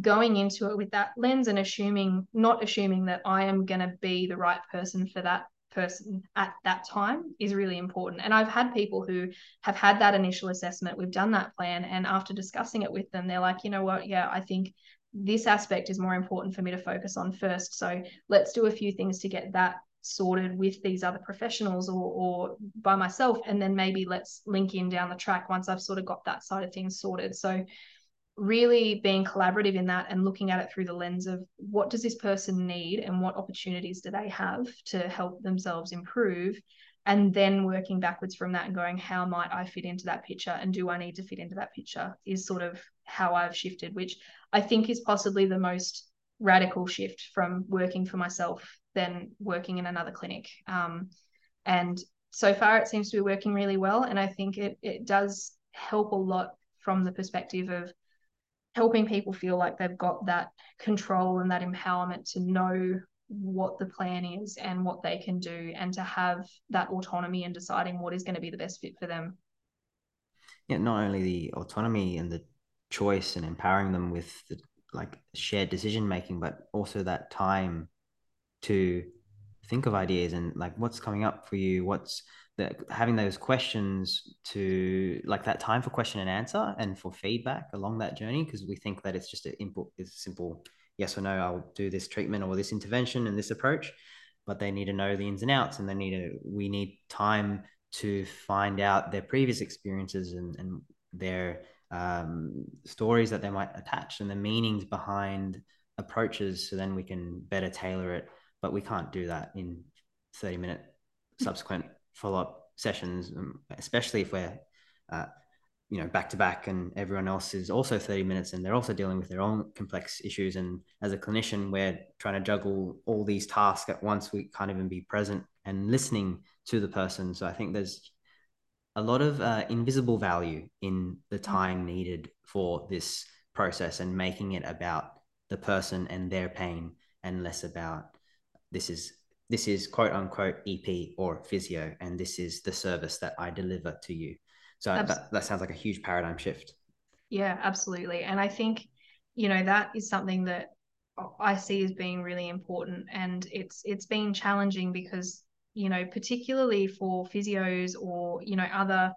going into it with that lens and assuming, not assuming that I am going to be the right person for that person at that time is really important. And I've had people who have had that initial assessment, we've done that plan, and after discussing it with them, they're like, you know what, yeah, I think this aspect is more important for me to focus on first. So let's do a few things to get that sorted with these other professionals or, or by myself. And then maybe let's link in down the track once I've sort of got that side of things sorted. So really being collaborative in that and looking at it through the lens of what does this person need and what opportunities do they have to help themselves improve? And then working backwards from that and going how might i fit into that picture? And do i need to fit into that picture? Is sort of how i've shifted which i think is possibly the most radical shift from working for myself than working in another clinic. Um, and so far it seems to be working really well. And i think it, it does help a lot from the perspective of helping people feel like they've got that control and that empowerment to know what the plan is and what they can do and to have that autonomy in deciding what is going to be the best fit for them. Yeah not only the autonomy and the choice and empowering them with the like shared decision making but also that time to think of ideas and like what's coming up for you what's the, having those questions to like that time for question and answer and for feedback along that journey because we think that it's just an input is simple yes or no i'll do this treatment or this intervention and this approach but they need to know the ins and outs and they need to we need time to find out their previous experiences and, and their um, stories that they might attach and the meanings behind approaches so then we can better tailor it but we can't do that in 30 minute subsequent follow-up sessions um, especially if we're uh, you know back to back and everyone else is also 30 minutes and they're also dealing with their own complex issues. And as a clinician we're trying to juggle all these tasks at once. We can't even be present and listening to the person. So i think there's a lot of uh, invisible value in the mm. time needed for this process and making it about the person and their pain and less about this is this is quote unquote EP or physio, and this is the service that I deliver to you. So that, that sounds like a huge paradigm shift. Yeah, absolutely. And I think, you know, that is something that I see as being really important. And it's it's been challenging because, you know, particularly for physios or, you know, other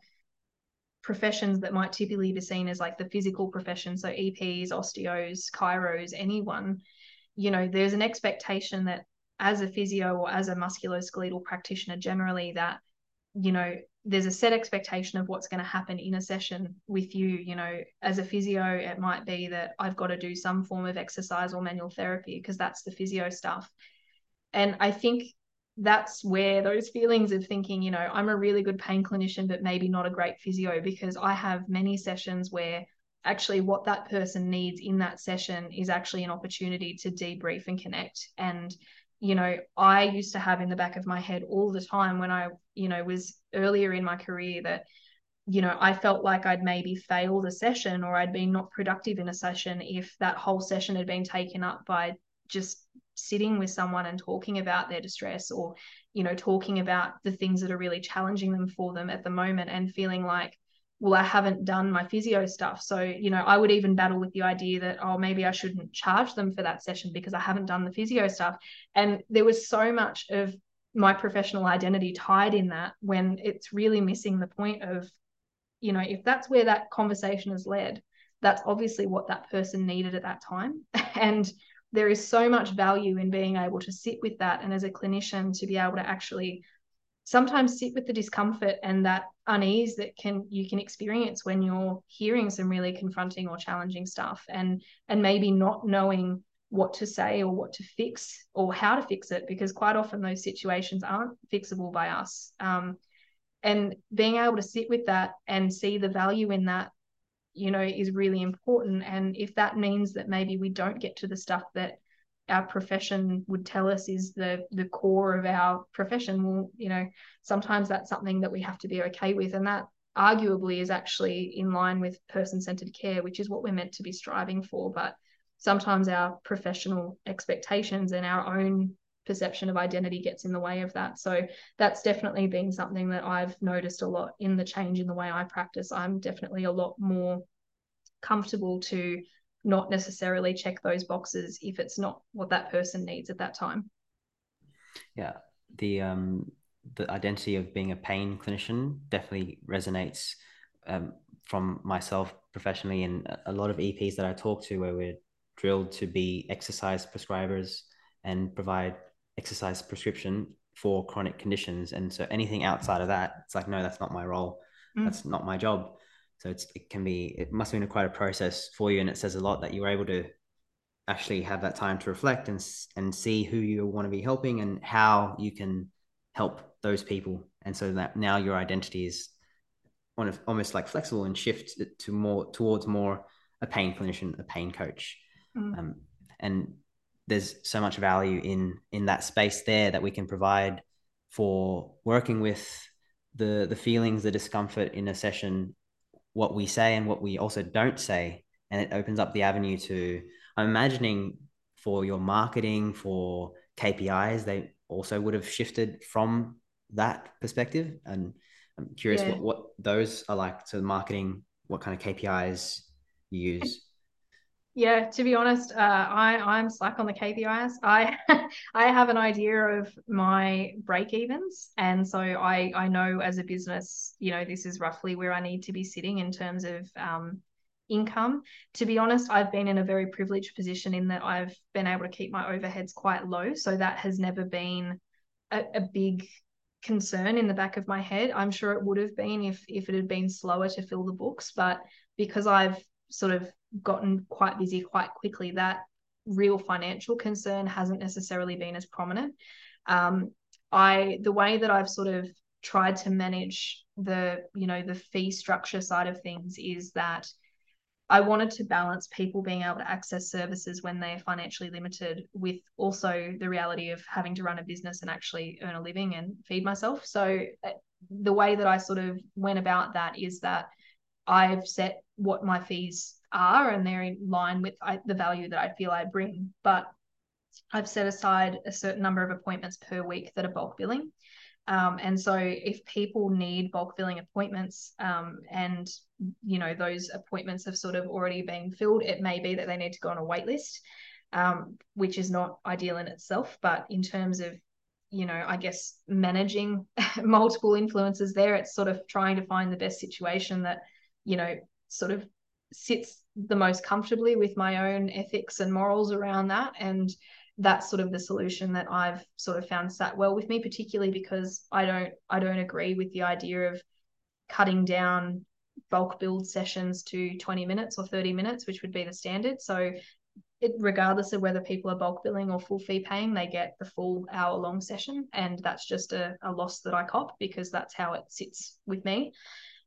professions that might typically be seen as like the physical profession, so EPs, osteos, chiros, anyone, you know, there's an expectation that as a physio or as a musculoskeletal practitioner generally that you know there's a set expectation of what's going to happen in a session with you you know as a physio it might be that i've got to do some form of exercise or manual therapy because that's the physio stuff. And i think that's where those feelings of thinking you know i'm a really good pain clinician but maybe not a great physio because i have many sessions where actually what that person needs in that session is actually an opportunity to debrief and connect. And you know i used to have in the back of my head all the time when i you know was earlier in my career that you know i felt like i'd maybe failed a session or i'd been not productive in a session if that whole session had been taken up by just sitting with someone and talking about their distress or you know talking about the things that are really challenging them for them at the moment and feeling like well, I haven't done my physio stuff. So, you know, I would even battle with the idea that, oh, maybe I shouldn't charge them for that session because I haven't done the physio stuff. And there was so much of my professional identity tied in that when it's really missing the point of, you know, if that's where that conversation has led, that's obviously what that person needed at that time. and there is so much value in being able to sit with that and as a clinician to be able to actually sometimes sit with the discomfort and that unease that can you can experience when you're hearing some really confronting or challenging stuff and and maybe not knowing what to say or what to fix or how to fix it because quite often those situations aren't fixable by us. Um, and being able to sit with that and see the value in that you know is really important. And if that means that maybe we don't get to the stuff that our profession would tell us is the the core of our profession. Well you know sometimes that's something that we have to be okay with and that arguably is actually in line with person-centered care which is what we're meant to be striving for. But sometimes our professional expectations and our own perception of identity gets in the way of that. So that's definitely been something that i've noticed a lot in the change in the way i practice. I'm definitely a lot more comfortable to not necessarily check those boxes if it's not what that person needs at that time. Yeah, the um, the identity of being a pain clinician definitely resonates um, from myself professionally and a lot of EPs that I talk to where we're drilled to be exercise prescribers and provide exercise prescription for chronic conditions. And so anything outside of that, it's like, no, that's not my role. Mm. That's not my job. So it's, it can be, it must have been quite a process for you. And it says a lot that you were able to actually have that time to reflect and, and see who you want to be helping and how you can help those people. And so that now your identity is on almost like flexible and shift to more towards more a pain clinician, a pain coach. Mm. Um, and there's so much value in in that space there that we can provide for working with the the feelings the discomfort in a session what we say and what we also don't say and it opens up the avenue to i'm imagining for your marketing for kpis they also would have shifted from that perspective and i'm curious yeah. what, what those are like to marketing what kind of kpis you use yeah, to be honest, uh, I I'm slack on the KPIs. I I have an idea of my break evens, and so I I know as a business, you know, this is roughly where I need to be sitting in terms of um, income. To be honest, I've been in a very privileged position in that I've been able to keep my overheads quite low, so that has never been a, a big concern in the back of my head. I'm sure it would have been if if it had been slower to fill the books, but because I've sort of gotten quite busy quite quickly, that real financial concern hasn't necessarily been as prominent. Um, I the way that I've sort of tried to manage the you know the fee structure side of things is that I wanted to balance people being able to access services when they're financially limited with also the reality of having to run a business and actually earn a living and feed myself. So uh, the way that I sort of went about that is that I've set what my fees are and they're in line with I, the value that I feel I bring. But I've set aside a certain number of appointments per week that are bulk billing. Um, and so if people need bulk billing appointments um, and you know those appointments have sort of already been filled, it may be that they need to go on a wait list, um, which is not ideal in itself. But in terms of you know, I guess managing multiple influences there, it's sort of trying to find the best situation that, you know, sort of sits the most comfortably with my own ethics and morals around that. And that's sort of the solution that I've sort of found sat well with me particularly because I don't I don't agree with the idea of cutting down bulk build sessions to 20 minutes or 30 minutes which would be the standard. So it, regardless of whether people are bulk billing or full fee paying they get the full hour long session. And that's just a, a loss that I cop because that's how it sits with me.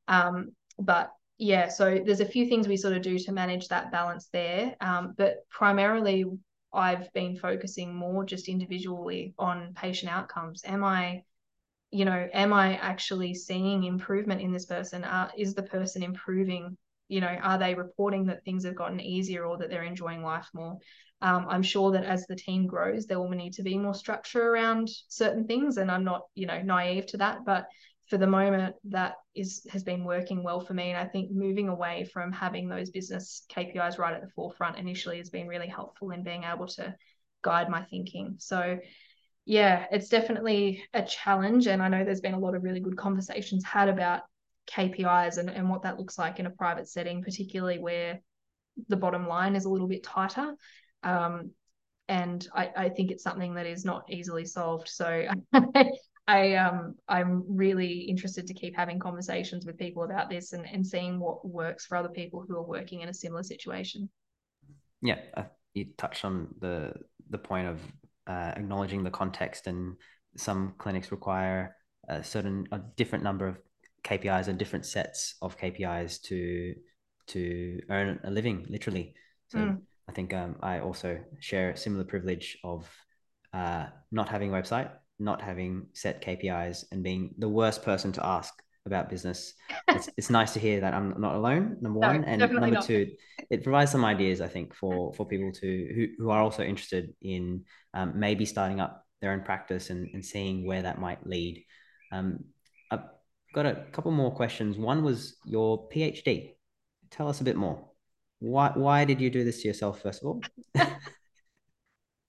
Um, but yeah, so there's a few things we sort of do to manage that balance there. Um, but primarily, I've been focusing more just individually on patient outcomes. Am I, you know, am I actually seeing improvement in this person? Uh, is the person improving? You know, are they reporting that things have gotten easier or that they're enjoying life more? Um, I'm sure that as the team grows, there will need to be more structure around certain things, and I'm not, you know, naive to that. But for the moment, that is has been working well for me. And I think moving away from having those business KPIs right at the forefront initially has been really helpful in being able to guide my thinking. So yeah, it's definitely a challenge. And I know there's been a lot of really good conversations had about KPIs and, and what that looks like in a private setting, particularly where the bottom line is a little bit tighter. Um, and I, I think it's something that is not easily solved. So I um I'm really interested to keep having conversations with people about this and, and seeing what works for other people who are working in a similar situation. Yeah, you touched on the the point of uh, acknowledging the context, and some clinics require a certain a different number of KPIs and different sets of KPIs to to earn a living, literally. So mm. I think um, I also share a similar privilege of uh, not having a website, not having set KPIs, and being the worst person to ask about business. It's, it's nice to hear that I'm not alone. Number no, one, and number not. two, it provides some ideas I think for for people to who who are also interested in um, maybe starting up their own practice and, and seeing where that might lead. Um, I've got a couple more questions. One was your PhD. Tell us a bit more. Why why did you do this to yourself first of all?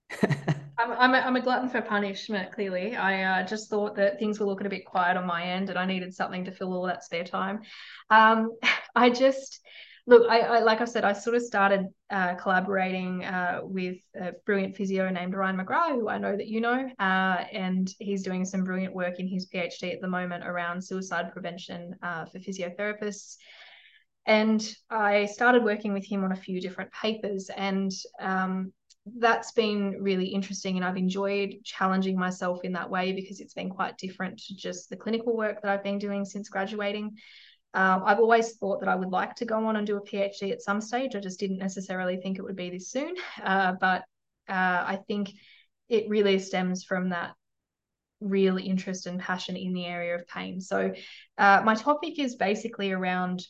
I'm, a, I'm a glutton for punishment, clearly. I uh, just thought that things were looking a bit quiet on my end and I needed something to fill all that spare time. Um, I just, look, I, I, like I said, I sort of started uh, collaborating uh, with a brilliant physio named Ryan McGrath, who I know that you know, uh, and he's doing some brilliant work in his PhD at the moment around suicide prevention uh, for physiotherapists. And I started working with him on a few different papers, and um, that's been really interesting. And I've enjoyed challenging myself in that way because it's been quite different to just the clinical work that I've been doing since graduating. Um, I've always thought that I would like to go on and do a PhD at some stage. I just didn't necessarily think it would be this soon. Uh, but uh, I think it really stems from that real interest and passion in the area of pain. So, uh, my topic is basically around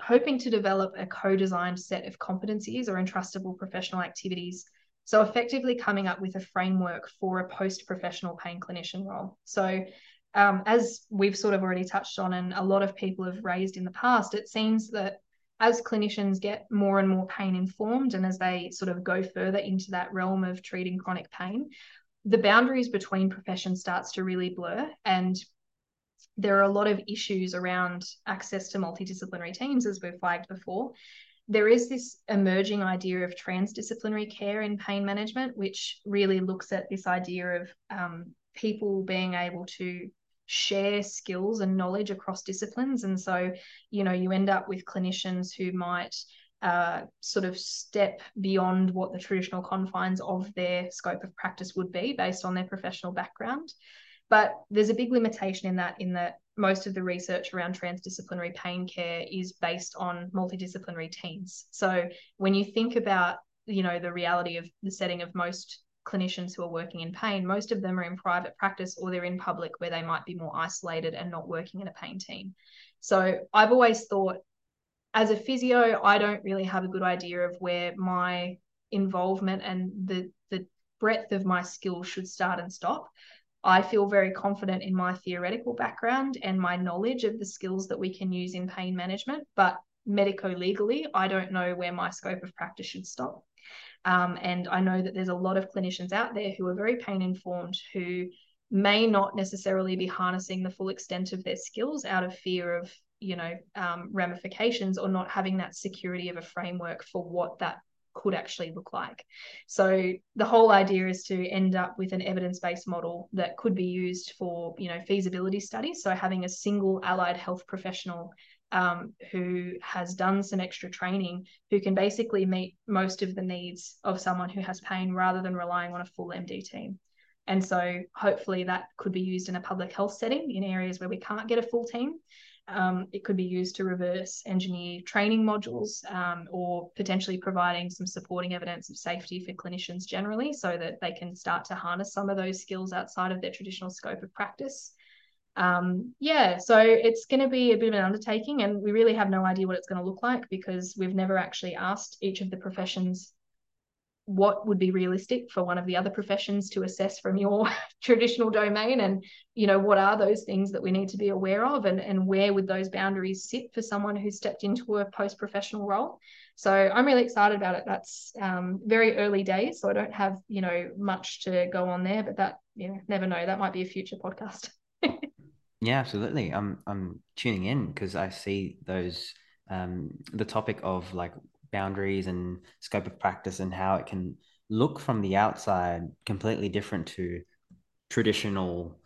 hoping to develop a co designed set of competencies or entrustable professional activities. So, effectively coming up with a framework for a post professional pain clinician role. So, um, as we've sort of already touched on, and a lot of people have raised in the past, it seems that as clinicians get more and more pain informed and as they sort of go further into that realm of treating chronic pain, the boundaries between professions starts to really blur and there are a lot of issues around access to multidisciplinary teams, as we've flagged before. There is this emerging idea of transdisciplinary care in pain management, which really looks at this idea of um, people being able to share skills and knowledge across disciplines. And so, you know, you end up with clinicians who might uh, sort of step beyond what the traditional confines of their scope of practice would be based on their professional background. But there's a big limitation in that, in that most of the research around transdisciplinary pain care is based on multidisciplinary teams. So when you think about, you know, the reality of the setting of most clinicians who are working in pain, most of them are in private practice or they're in public where they might be more isolated and not working in a pain team. So I've always thought as a physio, I don't really have a good idea of where my involvement and the the breadth of my skills should start and stop. I feel very confident in my theoretical background and my knowledge of the skills that we can use in pain management, but medico legally, I don't know where my scope of practice should stop. Um, and I know that there's a lot of clinicians out there who are very pain informed who may not necessarily be harnessing the full extent of their skills out of fear of you know um, ramifications or not having that security of a framework for what that could actually look like. So the whole idea is to end up with an evidence-based model that could be used for, you know, feasibility studies. So having a single allied health professional um, who has done some extra training, who can basically meet most of the needs of someone who has pain rather than relying on a full MD team. And so hopefully that could be used in a public health setting in areas where we can't get a full team. Um, it could be used to reverse engineer training modules um, or potentially providing some supporting evidence of safety for clinicians generally so that they can start to harness some of those skills outside of their traditional scope of practice. Um, yeah, so it's going to be a bit of an undertaking, and we really have no idea what it's going to look like because we've never actually asked each of the professions what would be realistic for one of the other professions to assess from your traditional domain and you know what are those things that we need to be aware of and, and where would those boundaries sit for someone who's stepped into a post-professional role? So i'm really excited about it. That's um, very early days so i don't have you know much to go on there but that you know never know. That might be a future podcast. Yeah absolutely. I'm i'm tuning in because i see those um, the topic of like boundaries and scope of practice and how it can look from the outside completely different to traditional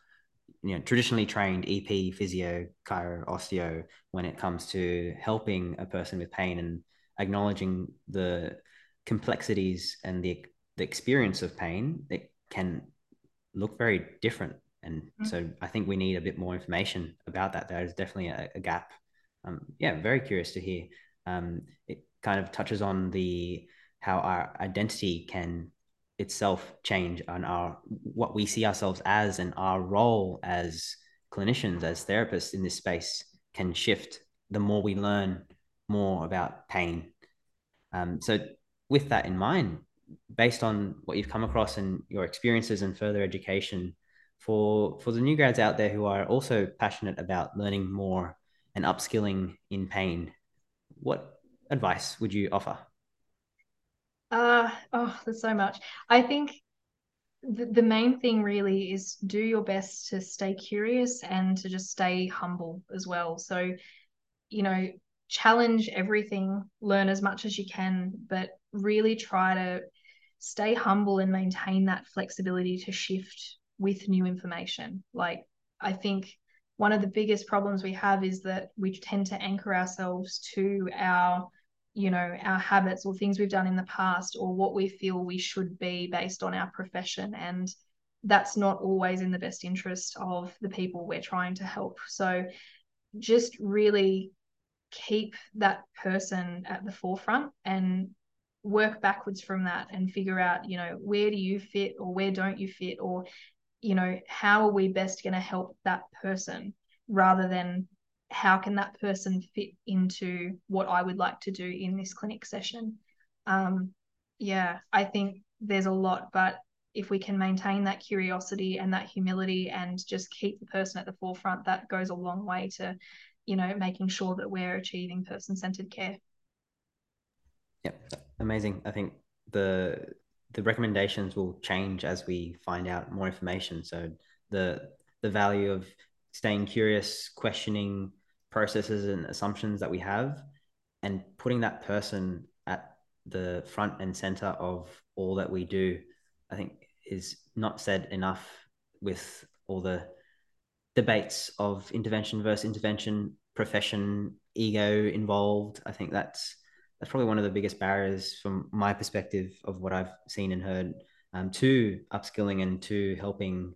you know traditionally trained ep physio chiro osteo when it comes to helping a person with pain and acknowledging the complexities and the the experience of pain it can look very different. And mm-hmm. so i think we need a bit more information about that. There is definitely a, a gap. Um, yeah very curious to hear um, it, kind of touches on the how our identity can itself change on our what we see ourselves as and our role as clinicians as therapists in this space can shift the more we learn more about pain. Um, so with that in mind based on what you've come across and your experiences and further education for for the new grads out there who are also passionate about learning more and upskilling in pain what advice would you offer? Uh, oh, there's so much. I think the, the main thing really is do your best to stay curious and to just stay humble as well. So, you know, challenge everything, learn as much as you can, but really try to stay humble and maintain that flexibility to shift with new information. Like, I think one of the biggest problems we have is that we tend to anchor ourselves to our you know our habits or things we've done in the past or what we feel we should be based on our profession. And that's not always in the best interest of the people we're trying to help. So just really keep that person at the forefront and work backwards from that and figure out you know where do you fit or where don't you fit or you know how are we best going to help that person rather than how can that person fit into what I would like to do in this clinic session? Um, yeah, I think there's a lot, but if we can maintain that curiosity and that humility and just keep the person at the forefront, that goes a long way to, you know, making sure that we're achieving person-centered care. Yeah, amazing. I think the the recommendations will change as we find out more information. So the the value of staying curious, questioning processes and assumptions that we have, and putting that person at the front and center of all that we do, I think is not said enough with all the debates of intervention versus intervention, profession, ego involved. I think that's that's probably one of the biggest barriers from my perspective of what I've seen and heard um, to upskilling and to helping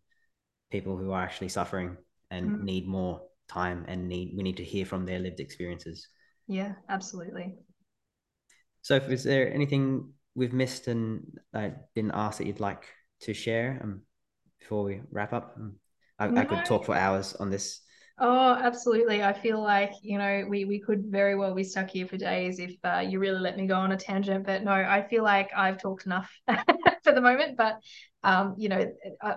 people who are actually suffering and mm. need more time and need we need to hear from their lived experiences yeah absolutely so is there anything we've missed and I didn't ask that you'd like to share um, before we wrap up um, I, no. I could talk for hours on this Oh, absolutely. I feel like, you know, we, we could very well be stuck here for days if uh, you really let me go on a tangent. But no, I feel like I've talked enough for the moment. But, um, you know, uh,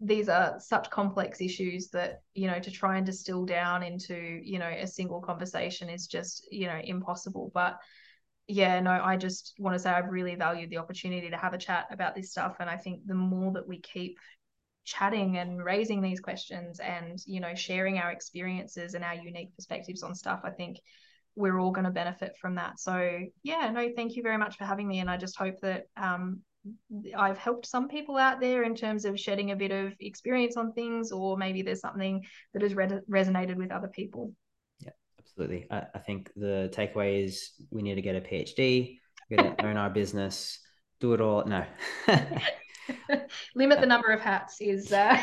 these are such complex issues that you know to try and distill down into you know a single conversation is just you know impossible but yeah no i just want to say i've really valued the opportunity to have a chat about this stuff and i think the more that we keep chatting and raising these questions and you know sharing our experiences and our unique perspectives on stuff i think we're all going to benefit from that so yeah no thank you very much for having me and i just hope that um, I've helped some people out there in terms of shedding a bit of experience on things, or maybe there's something that has re- resonated with other people. Yeah, absolutely. I, I, think the takeaway is we need to get a PhD, we to own our business, do it all. No. Limit the number of hats is. Uh...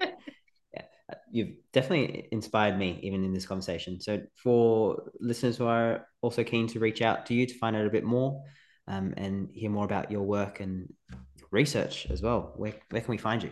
yeah, you've definitely inspired me even in this conversation. So for listeners who are also keen to reach out to you to find out a bit more um, and hear more about your work and research as well, where, where can we find you?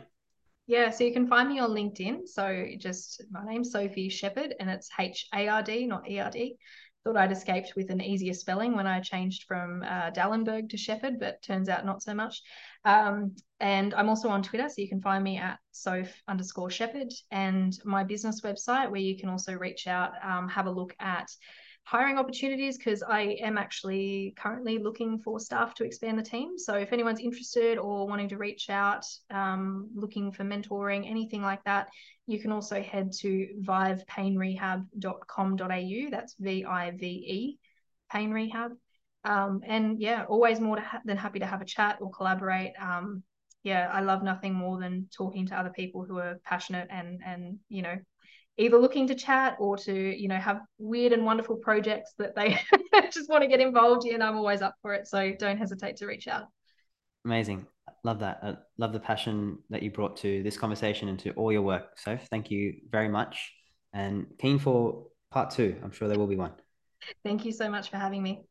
Yeah, so you can find me on LinkedIn. So just my name's Sophie Shephard and it's H A R D, not E R D. thought I'd escaped with an easier spelling when I changed from uh, Dallenberg to Shephard, but turns out not so much. Um, and I'm also on Twitter, so you can find me at soph underscore shephard and my business website where you can also reach out, um, have a look at hiring opportunities because I am actually currently looking for staff to expand the team. So if anyone's interested or wanting to reach out, um, looking for mentoring, anything like that, you can also head to vivepainrehab.com.au. That's V I V E, pain rehab. Um, and yeah, always more ha- than happy to have a chat or collaborate. Um, yeah, I love nothing more than talking to other people who are passionate and and you know either looking to chat or to you know have weird and wonderful projects that they just want to get involved in i'm always up for it so don't hesitate to reach out. Amazing. Love that. I love the passion that you brought to this conversation and to all your work so thank you very much. And keen for part two. I'm sure there will be one. Thank you so much for having me